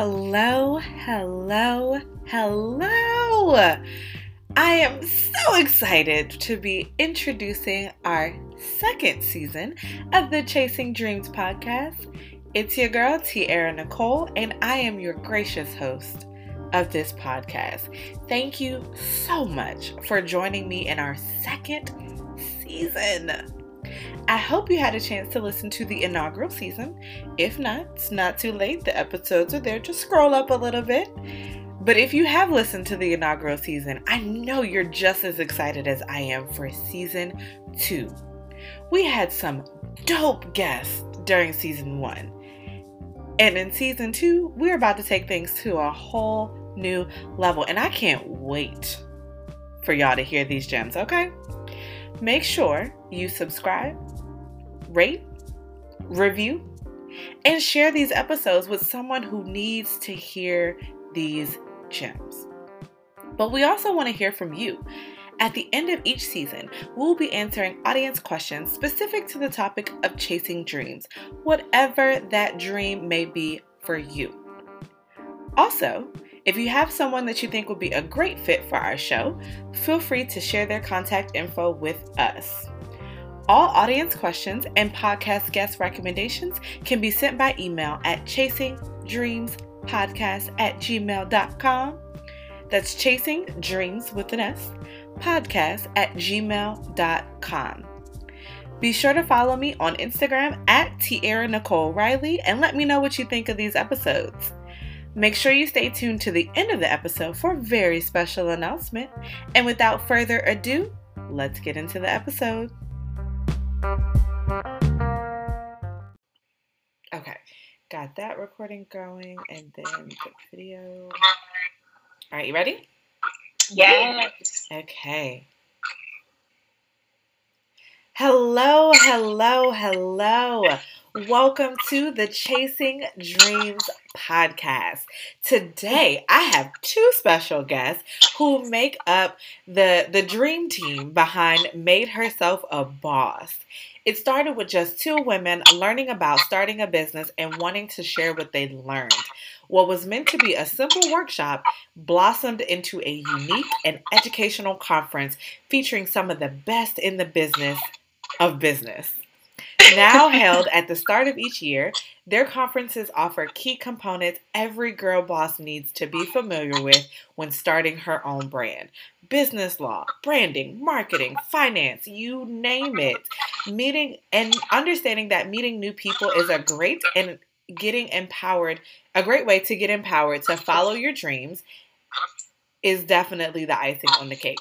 Hello, hello, hello. I am so excited to be introducing our second season of the Chasing Dreams podcast. It's your girl, Tiara Nicole, and I am your gracious host of this podcast. Thank you so much for joining me in our second season. I hope you had a chance to listen to the inaugural season. If not, it's not too late. The episodes are there. Just scroll up a little bit. But if you have listened to the inaugural season, I know you're just as excited as I am for season two. We had some dope guests during season one. And in season two, we're about to take things to a whole new level. And I can't wait for y'all to hear these gems, okay? Make sure you subscribe, rate, review, and share these episodes with someone who needs to hear these gems. But we also want to hear from you. At the end of each season, we'll be answering audience questions specific to the topic of chasing dreams, whatever that dream may be for you. Also, if you have someone that you think would be a great fit for our show, feel free to share their contact info with us. All audience questions and podcast guest recommendations can be sent by email at chasingdreamspodcast at gmail.com. That's chasing dreams with an S, podcast at gmail.com. Be sure to follow me on Instagram at Tiara Nicole Riley and let me know what you think of these episodes. Make sure you stay tuned to the end of the episode for a very special announcement. And without further ado, let's get into the episode. Okay, got that recording going and then the video. All right, you ready? Yes. Okay. Hello, hello, hello. Welcome to the Chasing Dreams podcast. Today, I have two special guests who make up the the dream team behind Made Herself a Boss. It started with just two women learning about starting a business and wanting to share what they learned. What was meant to be a simple workshop blossomed into a unique and educational conference featuring some of the best in the business of business. Now held at the start of each year, their conferences offer key components every girl boss needs to be familiar with when starting her own brand business law, branding, marketing, finance, you name it. Meeting and understanding that meeting new people is a great and getting empowered, a great way to get empowered to follow your dreams is definitely the icing on the cake.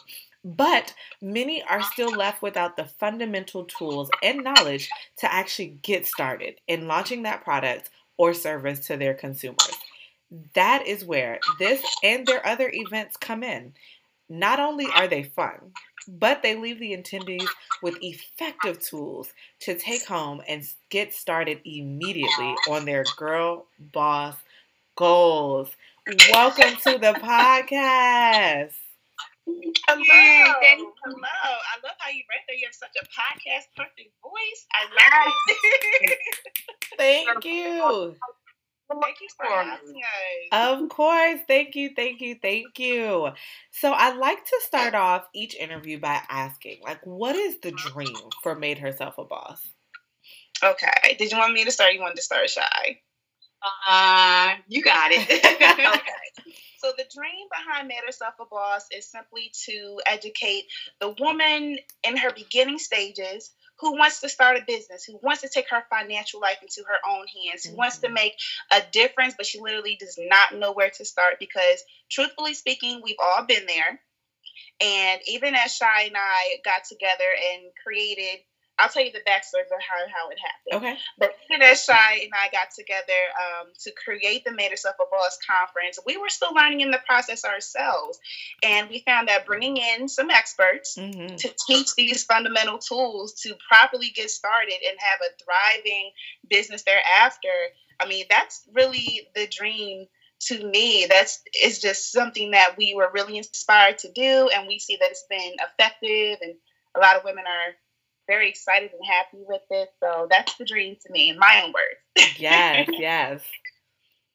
But many are still left without the fundamental tools and knowledge to actually get started in launching that product or service to their consumers. That is where this and their other events come in. Not only are they fun, but they leave the attendees with effective tools to take home and get started immediately on their girl boss goals. Welcome to the podcast. Hello. Hello. I love how you right there. You have such a podcast perfect voice. I love it. Thank you. Thank you for asking us. Of course. Thank you. Thank you. Thank you. So I like to start off each interview by asking, like, what is the dream for Made Herself a Boss? Okay. Did you want me to start? You wanted to start shy? Uh, you got it. okay. So the dream behind Made Herself a Boss is simply to educate the woman in her beginning stages who wants to start a business, who wants to take her financial life into her own hands, who mm-hmm. wants to mm-hmm. make a difference, but she literally does not know where to start because, truthfully speaking, we've all been there. And even as Shy and I got together and created I'll tell you the backstory of how, how it happened. Okay. But Shy and I got together um, to create the Made Herself a Boss conference, we were still learning in the process ourselves. And we found that bringing in some experts mm-hmm. to teach these fundamental tools to properly get started and have a thriving business thereafter, I mean, that's really the dream to me that's is just something that we were really inspired to do and we see that it's been effective and a lot of women are very excited and happy with it. So that's the dream to me, in my own words. yes, yes.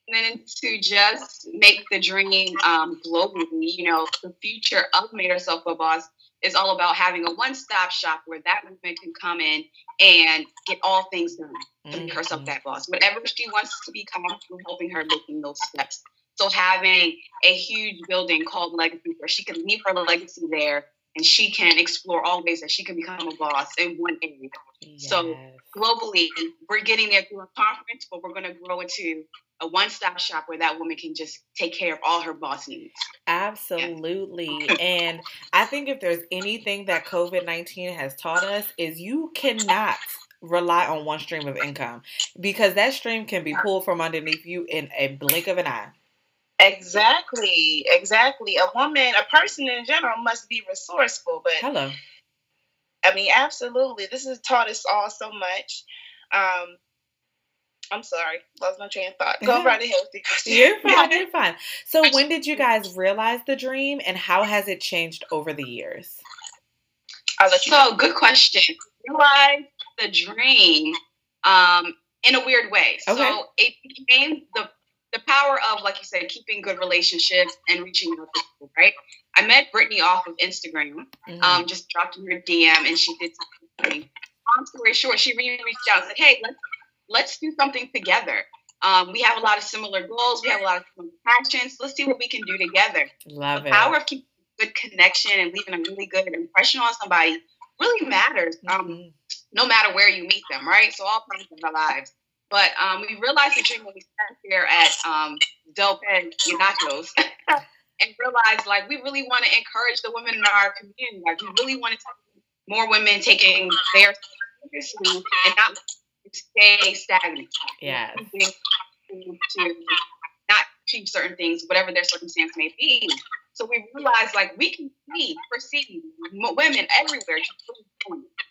And then to just make the dream um, globally. You know, the future of Made Herself a Boss is all about having a one-stop shop where that woman can come in and get all things done to make herself mm-hmm. that boss. Whatever she wants to become, we're helping her making those steps. So having a huge building called Legacy where she can leave her legacy there and she can explore all ways that she can become a boss in one area. Yes. So globally, we're getting there through a conference, but we're going to grow into a one-stop shop where that woman can just take care of all her boss needs. Absolutely. Yeah. and I think if there's anything that COVID-19 has taught us is you cannot rely on one stream of income because that stream can be pulled from underneath you in a blink of an eye. Exactly, exactly. A woman, a person in general must be resourceful, but hello. I mean, absolutely. This has taught us all so much. Um, I'm sorry, lost my train of thought. Go right ahead with question. You're fine. You're fine. So, when did you guys realize the dream, and how has it changed over the years? I'll let you. So, know. good question. Realize the dream um, in a weird way. Okay. So, it became the the power of, like you said, keeping good relationships and reaching out to people, right? I met Brittany off of Instagram, mm-hmm. um, just dropped in her DM, and she did something. Long story short, she really reached out and said, "Hey, let's let's do something together. Um, we have a lot of similar goals. We have a lot of similar passions. Let's see what we can do together. Love the it. power of keeping good connection and leaving a really good impression on somebody really matters. Um, mm-hmm. no matter where you meet them, right? So all parts of our lives. But um, we realized the dream when we sat here at um, Del Pen Nachos and realized like we really want to encourage the women in our community. Like we really want to more women taking their seriously and not stay stagnant. Yeah. To not achieve certain things, whatever their circumstance may be. So we realized like we can see, perceive women everywhere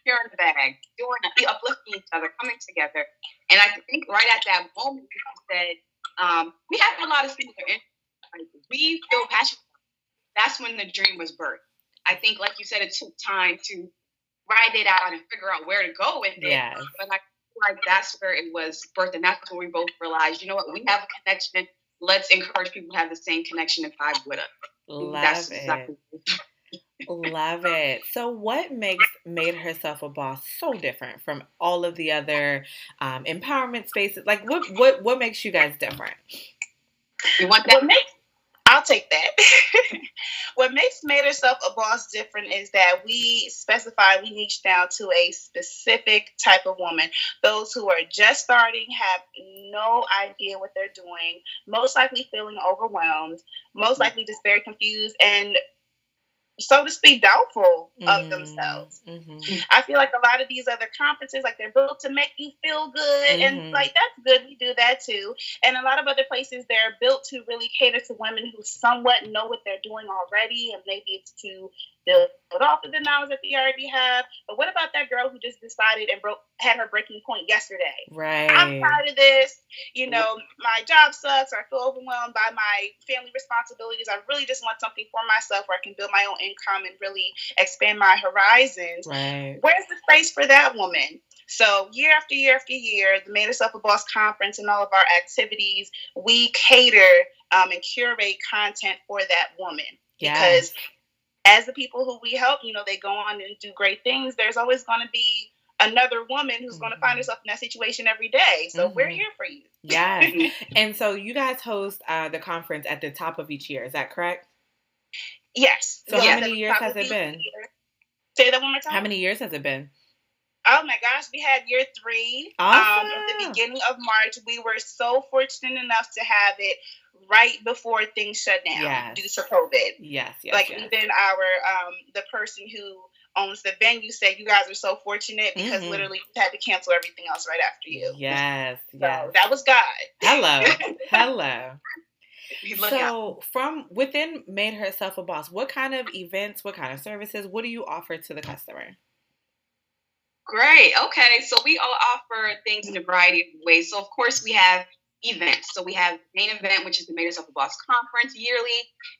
here in the bag, doing be uplifting each other, coming together. And I think right at that moment we said, um, we have a lot of similar interests. Like, we feel passionate. That's when the dream was birthed. I think, like you said, it took time to write it out and figure out where to go with it. Yeah. But like like that's where it was birthed, and that's when we both realized, you know what, we have a connection. Let's encourage people to have the same connection and vibe with us. Love that's it. Exactly Love it. So, what makes Made Herself a Boss so different from all of the other um, empowerment spaces? Like, what what what makes you guys different? You want that? What makes I'll take that. what makes Made Herself a Boss different is that we specify, we niche down to a specific type of woman. Those who are just starting, have no idea what they're doing, most likely feeling overwhelmed, most mm-hmm. likely just very confused, and so to speak, doubtful of mm-hmm. themselves. Mm-hmm. I feel like a lot of these other conferences, like they're built to make you feel good, mm-hmm. and like that's good. We do that too. And a lot of other places, they're built to really cater to women who somewhat know what they're doing already, and maybe it's to build off of the knowledge that they already have. But what about that girl who just decided and broke had her breaking point yesterday? Right. I'm tired of this. You know, my job sucks. Or I feel overwhelmed by my family responsibilities. I really just want something for myself where I can build my own income and really expand my horizons. Right. Where's the space for that woman? So year after year after year, the Made Herself a Boss conference and all of our activities, we cater um, and curate content for that woman yes. because as the people who we help, you know, they go on and do great things, there's always going to be another woman who's mm-hmm. going to find herself in that situation every day. So mm-hmm. we're here for you. yeah. and so you guys host uh, the conference at the top of each year. Is that correct? Yes. So how many years has it been? Year. Say that one more time. How many years has it been? Oh my gosh, we had year three. Awesome. Um, at the beginning of March, we were so fortunate enough to have it right before things shut down yes. due to COVID. Yes, yes. Like yes. even our um the person who owns the venue said you guys are so fortunate because mm-hmm. literally we had to cancel everything else right after you. Yes, so yes. That was God. Hello. Hello. so from within made herself a boss what kind of events what kind of services what do you offer to the customer great okay so we all offer things in a variety of ways so of course we have events. So we have main event, which is the Made Herself a Boss conference yearly,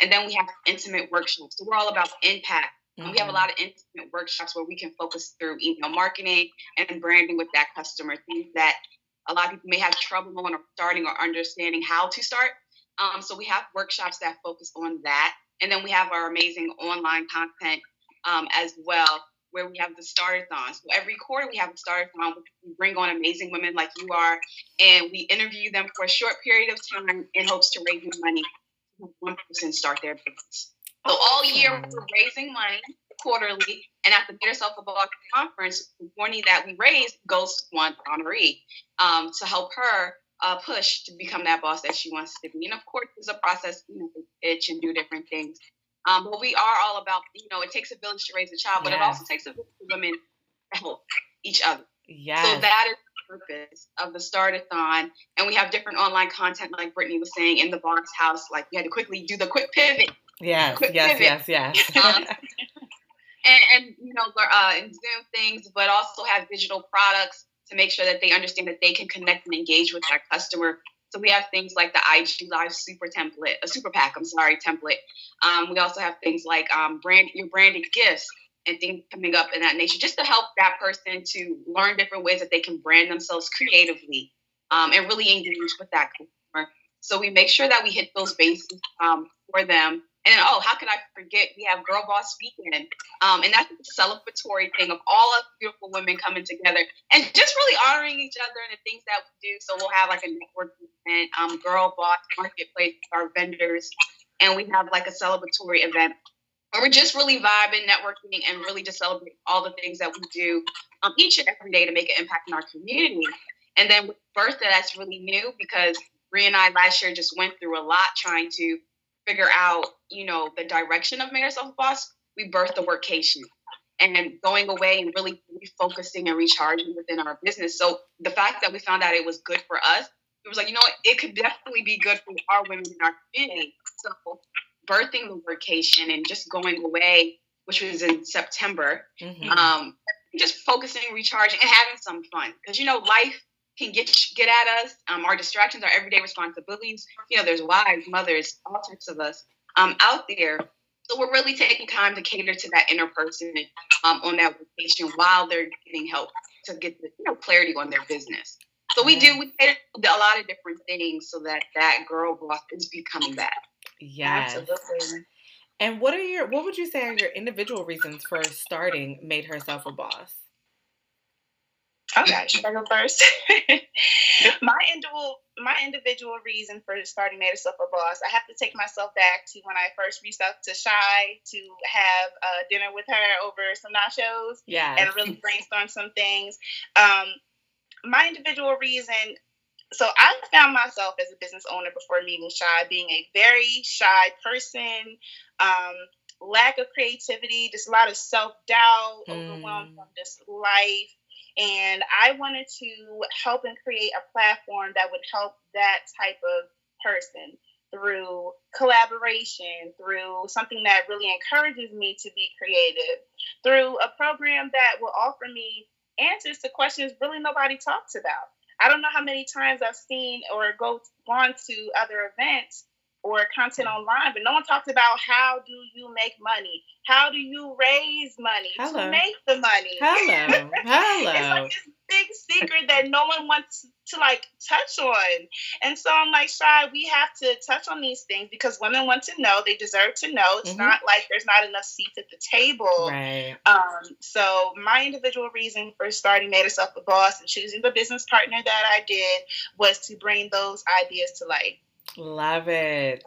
and then we have intimate workshops. So we're all about impact. Mm-hmm. We have a lot of intimate workshops where we can focus through email marketing and branding with that customer, things that a lot of people may have trouble on starting or understanding how to start. Um, so we have workshops that focus on that. And then we have our amazing online content um, as well, where we have the startathon. So every quarter we have a startathon. We bring on amazing women like you are, and we interview them for a short period of time in hopes to raise money. To one person start their business. So all year we're raising money quarterly, and at the Made Herself a Boss conference, the money that we raise goes to one honoree um, to help her uh, push to become that boss that she wants to be. And of course, there's a process, you know, to pitch and do different things. Um, but we are all about, you know, it takes a village to raise a child, but yes. it also takes a village of women to help each other. Yeah. So that is the purpose of the Startathon. And we have different online content, like Brittany was saying, in the Boss House. Like we had to quickly do the quick pivot. Yes, quick yes, pivot. yes, yes, um, and, and, you know, uh, and Zoom things, but also have digital products to make sure that they understand that they can connect and engage with our customer. So we have things like the IG Live Super Template, a Super Pack, I'm sorry, template. Um, we also have things like um, brand your branded gifts and things coming up in that nature, just to help that person to learn different ways that they can brand themselves creatively um, and really engage with that customer. So we make sure that we hit those bases um, for them and then, oh, how could I forget? We have Girl Boss Weekend. Um, and that's a celebratory thing of all of beautiful women coming together and just really honoring each other and the things that we do. So we'll have like a networking event, um, Girl Boss Marketplace, our vendors, and we have like a celebratory event where we're just really vibing, networking, and really just celebrating all the things that we do um, each and every day to make an impact in our community. And then with Bertha, that's really new because Bree and I last year just went through a lot trying to figure out, you know, the direction of Made Herself Boss, we birthed the workation and going away and really refocusing and recharging within our business. So the fact that we found out it was good for us, it was like, you know what, it could definitely be good for our women in our community. So birthing the workation and just going away, which was in September, mm-hmm. um, just focusing, recharging, and having some fun. Because you know, life can get get at us. Um, our distractions, our everyday responsibilities. You know, there's wives, mothers, all types of us um, out there. So we're really taking time to cater to that inner person um, on that vacation while they're getting help to get the you know clarity on their business. So we do we a lot of different things so that that girl boss is becoming that. Yes. Absolutely. And what are your what would you say are your individual reasons for starting Made Herself a Boss? Okay, should I go first? my individual my individual reason for starting Made Herself a Boss, I have to take myself back to when I first reached out to Shy to have uh, dinner with her over some nachos. Yeah. And really brainstorm some things. Um, my individual reason so I found myself as a business owner before meeting Shy being a very shy person, um, lack of creativity, just a lot of self doubt, mm. overwhelmed from just life. And I wanted to help and create a platform that would help that type of person through collaboration, through something that really encourages me to be creative, through a program that will offer me answers to questions really nobody talks about. I don't know how many times I've seen or go gone to other events or content online, but no one talks about how do you make money? How do you raise money Hello. to make the money? Hello. Hello. it's like this big secret that no one wants to like touch on. And so I'm like, Shy, we have to touch on these things because women want to know. They deserve to know. It's mm-hmm. not like there's not enough seats at the table. Right. Um, so my individual reason for starting Made Herself a Boss and choosing the business partner that I did was to bring those ideas to light. Love it.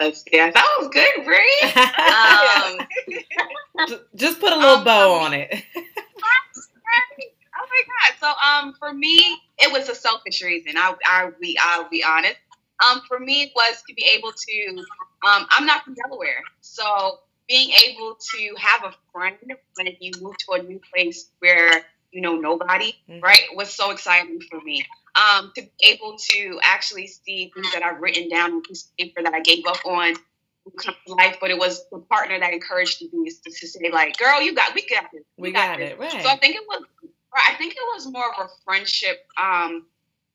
Yeah, that was good, Bree. um, just put a little um, bow on it. oh my god! So, um, for me, it was a selfish reason. I, I, be, I'll be honest. Um, for me, it was to be able to. Um, I'm not from Delaware, so being able to have a friend when you move to a new place where you know nobody, mm-hmm. right, was so exciting for me um, to be able to actually see things that I've written down on piece of paper that I gave up on life, but it was the partner that encouraged me to, to say like, "Girl, you got, we got this, we, we got, got it." Right. So I think it was, I think it was more of a friendship um,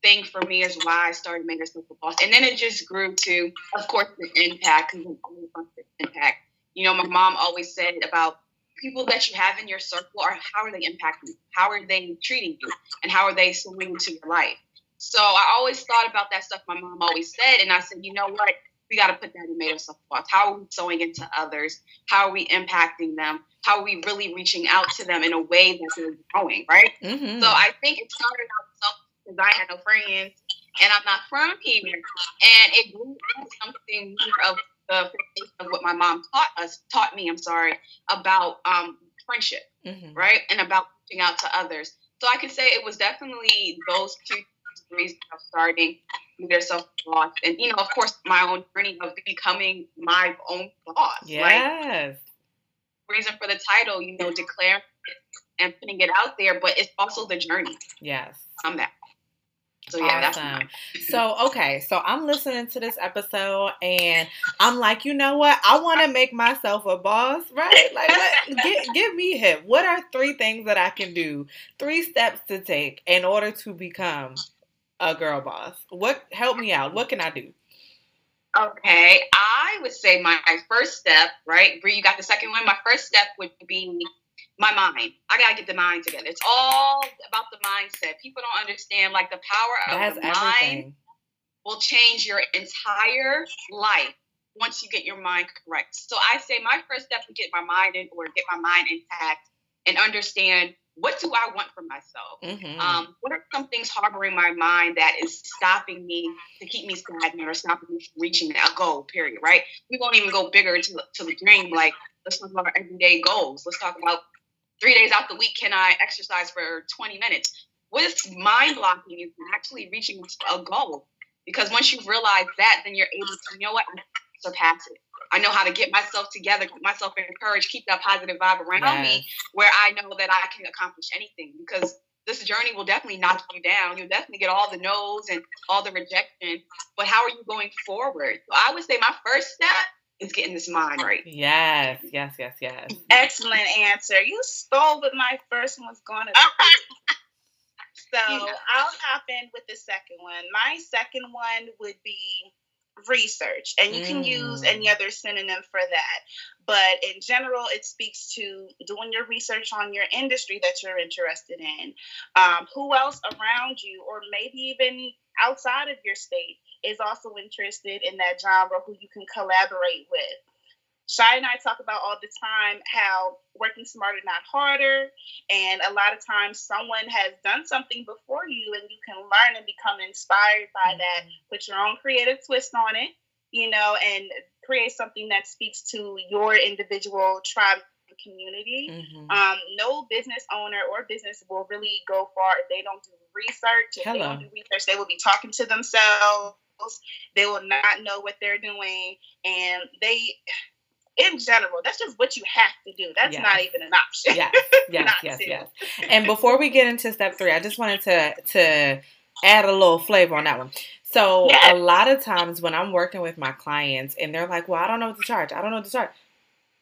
thing for me is why I started making Herself a Boss, and then it just grew to, of course, the impact because impact. You know, my mom always said about people that you have in your circle are how are they impacting you? How are they treating you? And how are they sewing into your life? So I always thought about that stuff my mom always said. And I said, you know what? We got to put that in made of self How are we sewing into others? How are we impacting them? How are we really reaching out to them in a way that they're growing, right? Mm-hmm. So I think it started out self because I had no friends and I'm not from here. And it grew into something more of the of what my mom taught us, taught me, I'm sorry, about um, friendship, mm-hmm. right? And about reaching out to others. So I can say it was definitely those two reasons of starting their self boss, and you know, of course, my own journey of becoming my own boss. Yes. reason for the title, you know, declare and putting it out there, but it's also the journey. Yes. I'm that. So yeah, awesome. so okay, so I'm listening to this episode and I'm like, you know what? I want to make myself a boss, right? Like, let, get, give me hip. What are three things that I can do? Three steps to take in order to become a girl boss. What help me out? What can I do? Okay, I would say my first step, right? Bree, you got the second one. My first step would be my mind. I gotta get the mind together. It's all about the mindset. People don't understand like the power of the everything. mind will change your entire life once you get your mind correct. So I say my first step to get my mind in or get my mind intact and understand what do I want for myself? Mm-hmm. Um, what are some things harboring my mind that is stopping me to keep me stagnant or stopping me from reaching a goal, period, right? We won't even go bigger to, to the dream. Like, let's talk about our everyday goals. Let's talk about three days out the week, can I exercise for 20 minutes? What's mind blocking is actually reaching a goal. Because once you realize that, then you're able to, you know what, surpass it. I know how to get myself together, get myself encouraged, keep that positive vibe around yes. me where I know that I can accomplish anything because this journey will definitely knock you down. You'll definitely get all the no's and all the rejection. But how are you going forward? So I would say my first step is getting this mind right. Yes, yes, yes, yes. Excellent answer. You stole what my first one was going to be. so I'll hop in with the second one. My second one would be research and you can use any mm. other synonym for that but in general it speaks to doing your research on your industry that you're interested in um, who else around you or maybe even outside of your state is also interested in that genre who you can collaborate with Shy and I talk about all the time how working smarter, not harder. And a lot of times someone has done something before you and you can learn and become inspired by mm-hmm. that. Put your own creative twist on it, you know, and create something that speaks to your individual tribe community. Mm-hmm. Um, no business owner or business will really go far if they don't do research. If Hello. they don't do research, they will be talking to themselves. They will not know what they're doing. And they in general, that's just what you have to do. That's yes. not even an option. Yes, yes, yes, yes. And before we get into step three, I just wanted to to add a little flavor on that one. So yes. a lot of times when I'm working with my clients and they're like, "Well, I don't know what to charge. I don't know what to charge."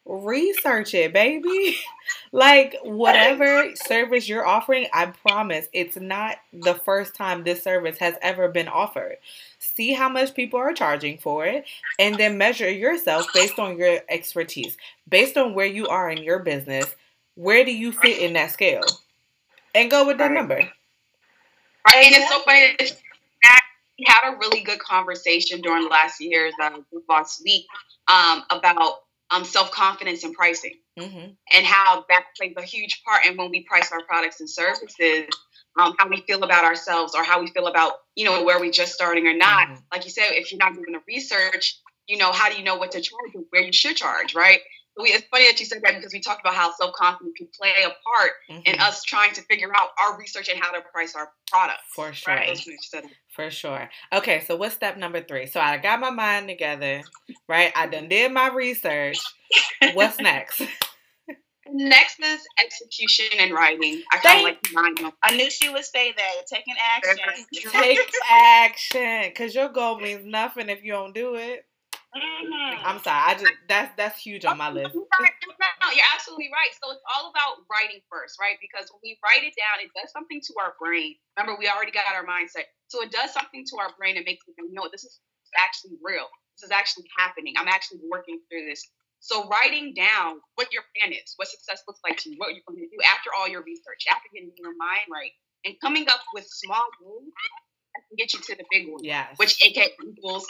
research it, baby. like whatever service you're offering, I promise it's not the first time this service has ever been offered. See how much people are charging for it and then measure yourself based on your expertise, based on where you are in your business. Where do you fit in that scale? And go with that number. Right. And it's so funny that we had a really good conversation during last year's uh, Boss Week um, about um, self confidence in pricing mm-hmm. and how that plays a huge part in when we price our products and services. Um, how we feel about ourselves or how we feel about you know where we just starting or not. Mm-hmm. Like you said, if you're not doing the research, you know how do you know what to charge and where you should charge, right? we, it's funny that you said that because we talked about how self confidence can play a part mm-hmm. in us trying to figure out our research and how to price our products. For sure. Right? For sure. Okay, so what's step number three? So I got my mind together, right? I done did my research. What's next? Next is execution and writing. I kind of like mind I knew she would say that. Taking action. Take action, because your goal means nothing if you don't do it. Mm-hmm. I'm sorry. I just that's that's huge on my list. No, you're absolutely right. So it's all about writing first, right? Because when we write it down, it does something to our brain. Remember, we already got our mindset, so it does something to our brain and makes us know this is actually real. This is actually happening. I'm actually working through this. So writing down what your plan is, what success looks like to you, what you're going to do after all your research, after getting your mind right, and coming up with small goals that can get you to the big one. Yes. Which AK equals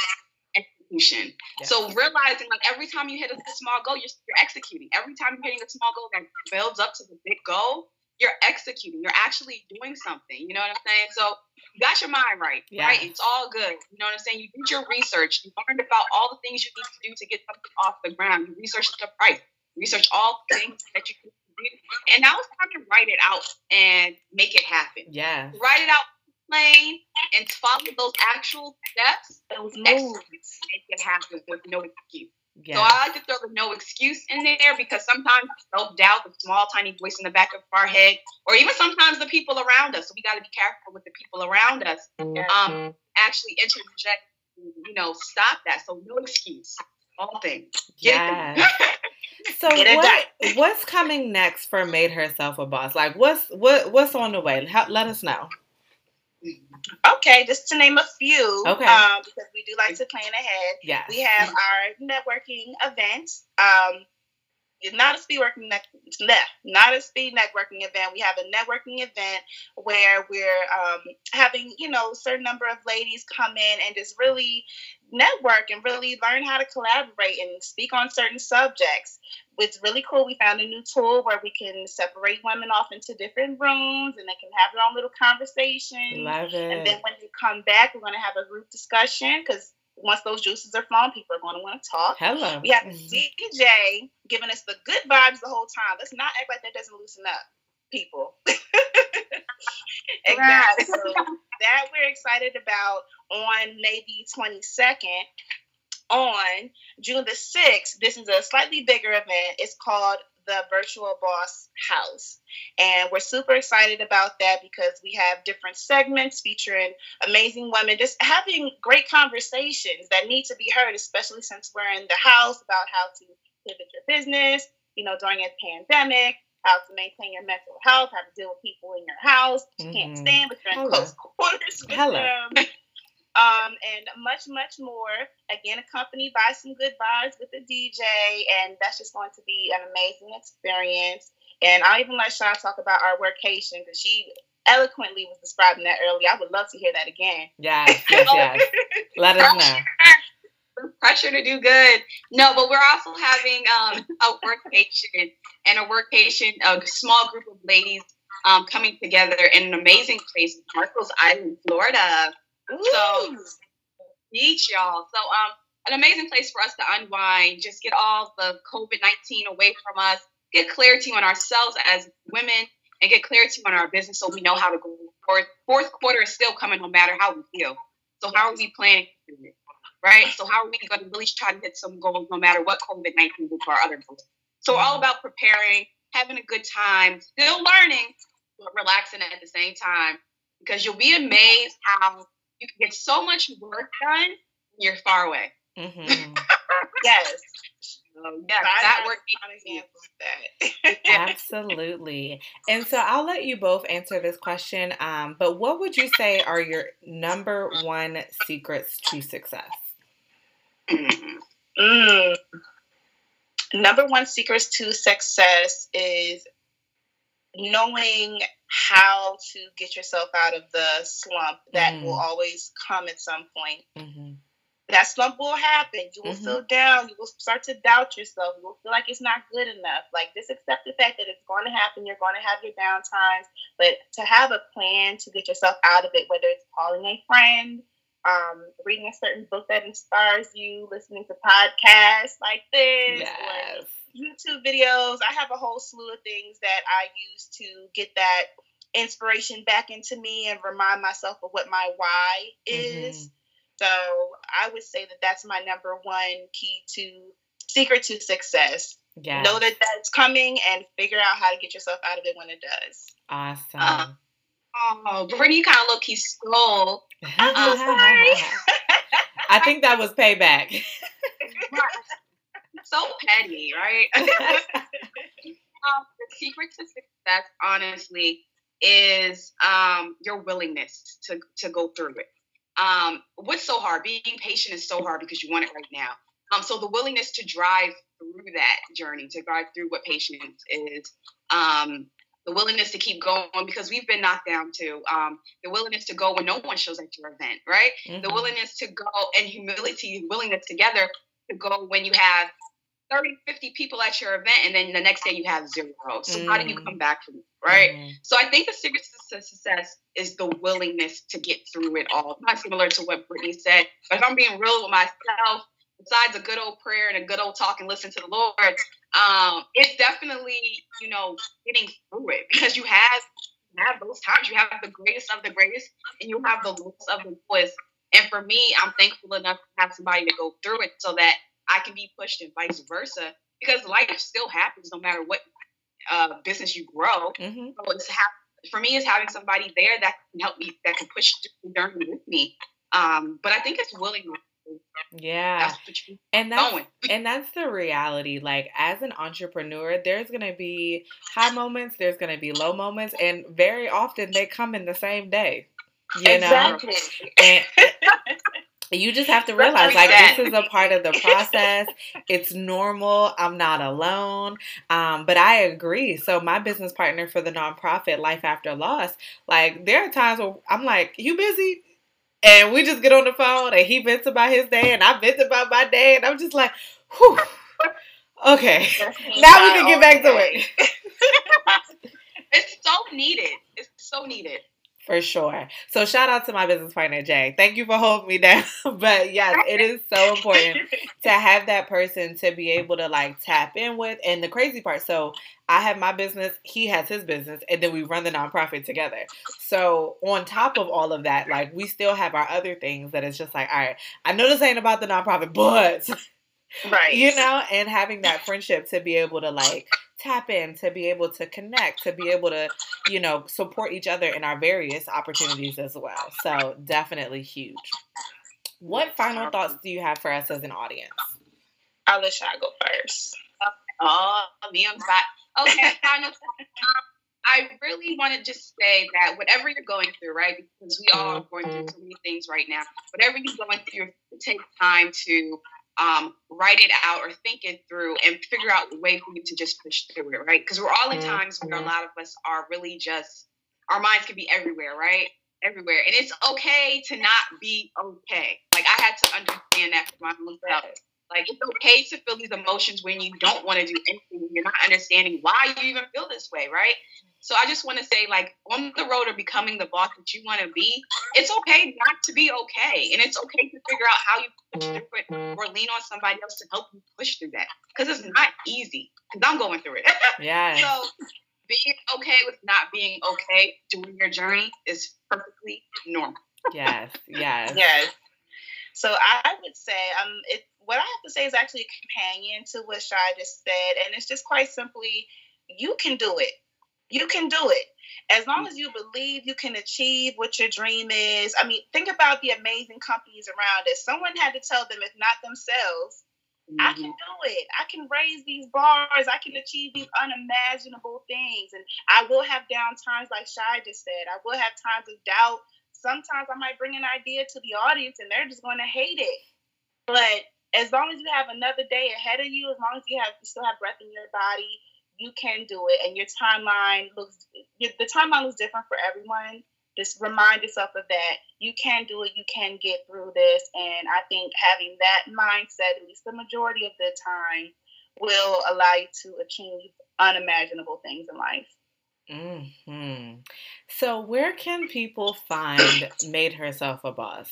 execution. Yes. So realizing like every time you hit a small goal, you're, you're executing. Every time you're hitting a small goal that builds up to the big goal, you're executing. You're actually doing something. You know what I'm saying? So you got your mind right, yes. right? It's all good. You know what I'm saying? You did your research. You learned about all the things you need to do to get something off the ground. You researched the price. Research all things that you can do. And now it's time to write it out and make it happen. Yeah. Write it out plain and follow those actual steps. Those moves. Make it happen with no excuse. So I like to throw the no excuse in there because sometimes self doubt, the small tiny voice in the back of our head, or even sometimes the people around us. So we got to be careful with the people around us. Um, actually interject, you know, stop that. So no excuse. All things. Get yeah. so what, what's coming next for Made Herself a Boss? Like what's what what's on the way? How, let us know. Okay, just to name a few. Okay. Um, because we do like to plan ahead. Yeah. We have our networking event. Um, not a speed working ne- not a speed networking event. We have a networking event where we're um, having you know a certain number of ladies come in and just really network and really learn how to collaborate and speak on certain subjects. It's really cool. We found a new tool where we can separate women off into different rooms and they can have their own little conversation. Love it. And then when you come back, we're going to have a group discussion because once those juices are flowing, people are going to want to talk. Hello. We have the mm-hmm. DJ giving us the good vibes the whole time. Let's not act like that doesn't loosen up people. exactly. So that we're excited about on May the 22nd. On June the 6th, this is a slightly bigger event. It's called the Virtual Boss House. And we're super excited about that because we have different segments featuring amazing women, just having great conversations that need to be heard, especially since we're in the house about how to pivot your business, you know, during a pandemic, how to maintain your mental health, how to deal with people in your house you mm-hmm. can't stand, but you're in close quarters with Hello. them. Um, and much, much more. Again, accompanied by some good vibes with the DJ, and that's just going to be an amazing experience. And I'll even let Shaw talk about our workation because she eloquently was describing that earlier. I would love to hear that again. Yes, yes, yes. let us know pressure to do good. No, but we're also having um, a workation and a workation, a small group of ladies um, coming together in an amazing place, Marcos Island, Florida. Ooh. So, beach, y'all. So, um, an amazing place for us to unwind, just get all the COVID 19 away from us, get clarity on ourselves as women, and get clarity on our business so we know how to go forward. Fourth quarter is still coming no matter how we feel. So, how are we planning right? So how are we going to really try to hit some goals no matter what COVID 19 do to our other goals? So all mm-hmm. about preparing, having a good time, still learning, but relaxing at the same time because you'll be amazed how you can get so much work done when you're far away. Mm-hmm. yes. So, yeah, that work that. Absolutely. And so I'll let you both answer this question. Um, but what would you say are your number one secrets to success? Mm. Number one secrets to success is knowing how to get yourself out of the slump that mm. will always come at some point. Mm-hmm. That slump will happen. You will mm-hmm. feel down. You will start to doubt yourself. You will feel like it's not good enough. Like just accept the fact that it's going to happen. You're going to have your down times, but to have a plan to get yourself out of it, whether it's calling a friend, um, reading a certain book that inspires you, listening to podcasts like this, yes. YouTube videos. I have a whole slew of things that I use to get that inspiration back into me and remind myself of what my why is. Mm-hmm. So I would say that that's my number one key to secret to success. Yes. Know that that's coming and figure out how to get yourself out of it when it does. Awesome. Um, Oh, Brittany you kind of low key stole. Uh, sorry. I think that was payback. petty, right? um, the secret to success, honestly, is um, your willingness to, to go through it. Um, what's so hard? Being patient is so hard because you want it right now. Um, so the willingness to drive through that journey, to drive through what patience is. Um, the willingness to keep going because we've been knocked down too. Um, the willingness to go when no one shows at your event, right? Mm-hmm. The willingness to go and humility, willingness together to go when you have 30, 50 people at your event and then the next day you have zero. So mm. how do you come back from it, right? Mm. So I think the secret to success is the willingness to get through it all. Not similar to what Brittany said, but if I'm being real with myself, besides a good old prayer and a good old talk and listen to the Lord, um, it's definitely, you know, getting through it because you have you have those times. You have the greatest of the greatest and you have the lowest of the lowest. And for me, I'm thankful enough to have somebody to go through it so that I can be pushed and vice versa because life still happens no matter what uh, business you grow. Mm-hmm. So it's ha- for me, it's having somebody there that can help me, that can push the journey with me. Um, but I think it's willingness yeah. That's and that's going. and that's the reality. Like as an entrepreneur, there's gonna be high moments, there's gonna be low moments, and very often they come in the same day. You exactly. know? And, you just have to realize like this is a part of the process it's normal i'm not alone um, but i agree so my business partner for the nonprofit life after loss like there are times where i'm like you busy and we just get on the phone and he vents about his day and I vent about my day and I'm just like, whew. Okay. now we can get back to it. it's so needed. It's so needed. For sure. So shout out to my business partner Jay. Thank you for holding me down. but yes, it is so important to have that person to be able to like tap in with. And the crazy part, so I have my business, he has his business, and then we run the nonprofit together. So on top of all of that, like we still have our other things that is just like, all right, I know this ain't about the nonprofit, but right. You know, and having that friendship to be able to like tap in to be able to connect, to be able to, you know, support each other in our various opportunities as well. So definitely huge. What final thoughts do you have for us as an audience? I'll let Shy go first. Oh, me, I'm back. Okay, final. I really want to just say that whatever you're going through, right? Because we all are going through mm-hmm. so many things right now. Whatever you're going through, take time to um, write it out or think it through and figure out a way for you to just push through it, right? Because we're all in mm-hmm. times where a lot of us are really just, our minds can be everywhere, right? Everywhere. And it's okay to not be okay. Like I had to understand that for my own self. Like it's okay to feel these emotions when you don't want to do anything. And you're not understanding why you even feel this way, right? So I just want to say, like, on the road of becoming the boss that you want to be, it's okay not to be okay. And it's okay to figure out how you push through it or lean on somebody else to help you push through that. Because it's not easy. Because I'm going through it. Yeah. so being okay with not being okay during your journey is perfectly normal. yes, yes. Yes. So I would say um it what I have to say is actually a companion to what Shy just said. And it's just quite simply, you can do it you can do it. As long as you believe you can achieve what your dream is. I mean, think about the amazing companies around us. Someone had to tell them, if not themselves, mm-hmm. I can do it. I can raise these bars. I can achieve these unimaginable things. And I will have down times, like Shy just said. I will have times of doubt. Sometimes I might bring an idea to the audience and they're just going to hate it. But as long as you have another day ahead of you, as long as you have you still have breath in your body, you can do it, and your timeline looks the timeline looks different for everyone. Just remind yourself of that. You can do it. You can get through this, and I think having that mindset, at least the majority of the time, will allow you to achieve unimaginable things in life. Hmm. So, where can people find "Made Herself a Boss"?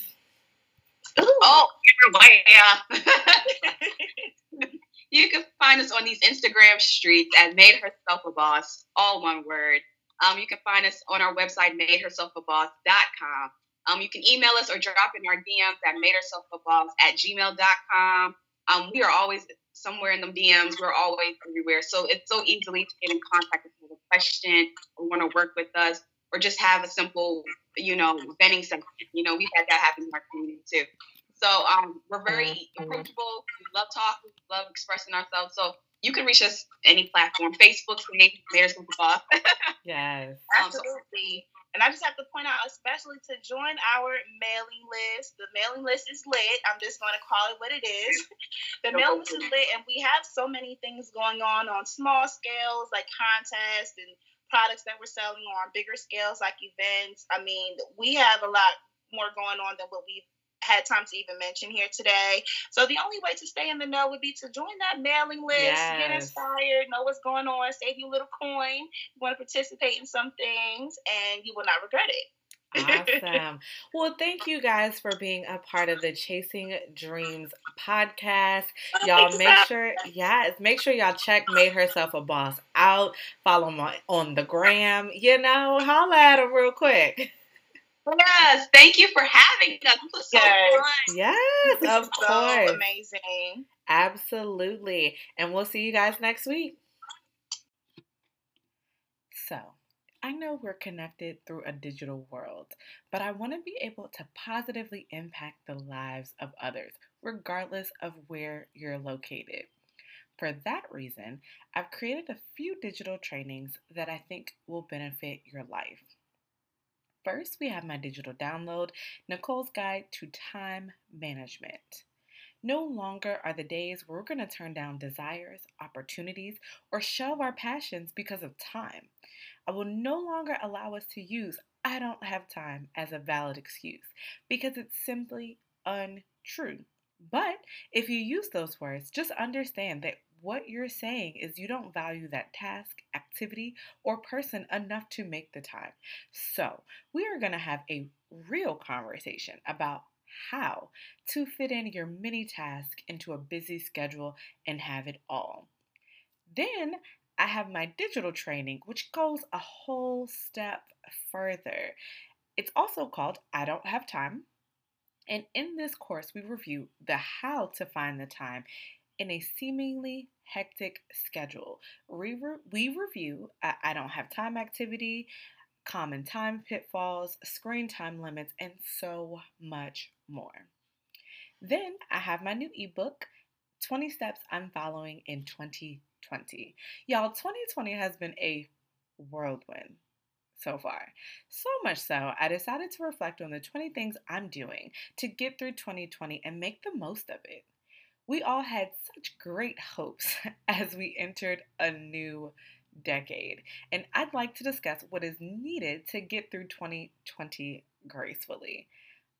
Ooh. Oh, yeah. You can find us on these Instagram streets at Made Herself a Boss, all one word. Um, you can find us on our website, madeherselfaboss.com. Um, you can email us or drop in our DMs at madeherselfaboss at gmail.com. Um, we are always somewhere in the DMs. We're always everywhere. So it's so easily to get in contact with a question or want to work with us or just have a simple, you know, venting session. You know, we've had that happen in our community too. So um, we're very approachable. We love talking. We love expressing ourselves. So you can reach us any platform, Facebook, Mayors with Boss. yes. Absolutely. And I just have to point out, especially to join our mailing list. The mailing list is lit. I'm just going to call it what it is. The mailing list is lit, and we have so many things going on on small scales, like contests and products that we're selling on bigger scales, like events. I mean, we have a lot more going on than what we've had time to even mention here today. So the only way to stay in the know would be to join that mailing list, yes. get inspired, know what's going on, save you a little coin. You want to participate in some things, and you will not regret it. Awesome. Well, thank you guys for being a part of the Chasing Dreams podcast. Y'all make sure, yes, make sure y'all check Made Herself a Boss out. Follow them on the gram. You know, holla at them real quick. Yes, thank you for having us. It was so yes. fun. Yes, of so course. Amazing. Absolutely. And we'll see you guys next week. So, I know we're connected through a digital world, but I want to be able to positively impact the lives of others, regardless of where you're located. For that reason, I've created a few digital trainings that I think will benefit your life. First, we have my digital download, Nicole's Guide to Time Management. No longer are the days where we're going to turn down desires, opportunities, or shelve our passions because of time. I will no longer allow us to use I don't have time as a valid excuse because it's simply untrue. But if you use those words, just understand that what you're saying is you don't value that task, activity, or person enough to make the time. So, we are going to have a real conversation about how to fit in your mini task into a busy schedule and have it all. Then I have my digital training, which goes a whole step further. It's also called I Don't Have Time. And in this course, we review the how to find the time in a seemingly hectic schedule. We, re- we review uh, I don't have time activity, common time pitfalls, screen time limits, and so much more. Then I have my new ebook, 20 Steps I'm Following in 2020. Y'all, 2020 has been a whirlwind so far. So much so, I decided to reflect on the 20 things I'm doing to get through 2020 and make the most of it. We all had such great hopes as we entered a new decade, and I'd like to discuss what is needed to get through 2020 gracefully.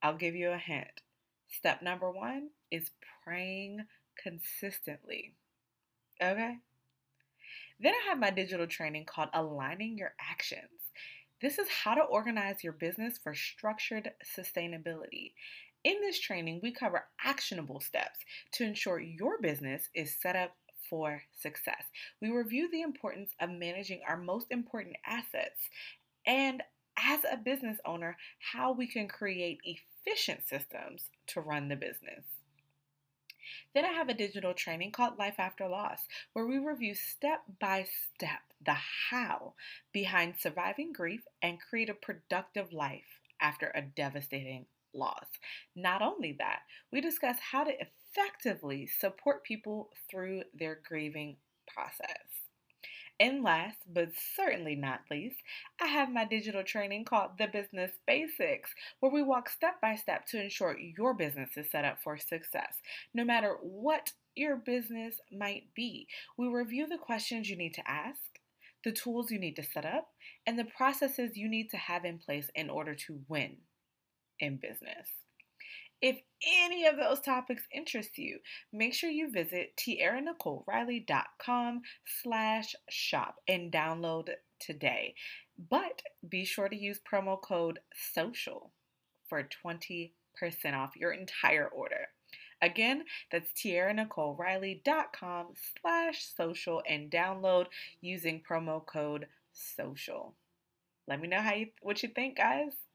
I'll give you a hint. Step number one is praying consistently. Okay? Then I have my digital training called Aligning Your Actions. This is how to organize your business for structured sustainability. In this training, we cover actionable steps to ensure your business is set up for success. We review the importance of managing our most important assets and, as a business owner, how we can create efficient systems to run the business. Then I have a digital training called Life After Loss, where we review step by step the how behind surviving grief and create a productive life after a devastating loss. Not only that, we discuss how to effectively support people through their grieving process. And last but certainly not least, I have my digital training called The Business Basics, where we walk step by step to ensure your business is set up for success, no matter what your business might be. We review the questions you need to ask, the tools you need to set up, and the processes you need to have in place in order to win in business. If any of those topics interest you, make sure you visit tiaranicoleriley.com slash shop and download today. But be sure to use promo code SOCIAL for 20% off your entire order. Again, that's tiaranicoleriley.com slash social and download using promo code SOCIAL. Let me know how you, what you think, guys.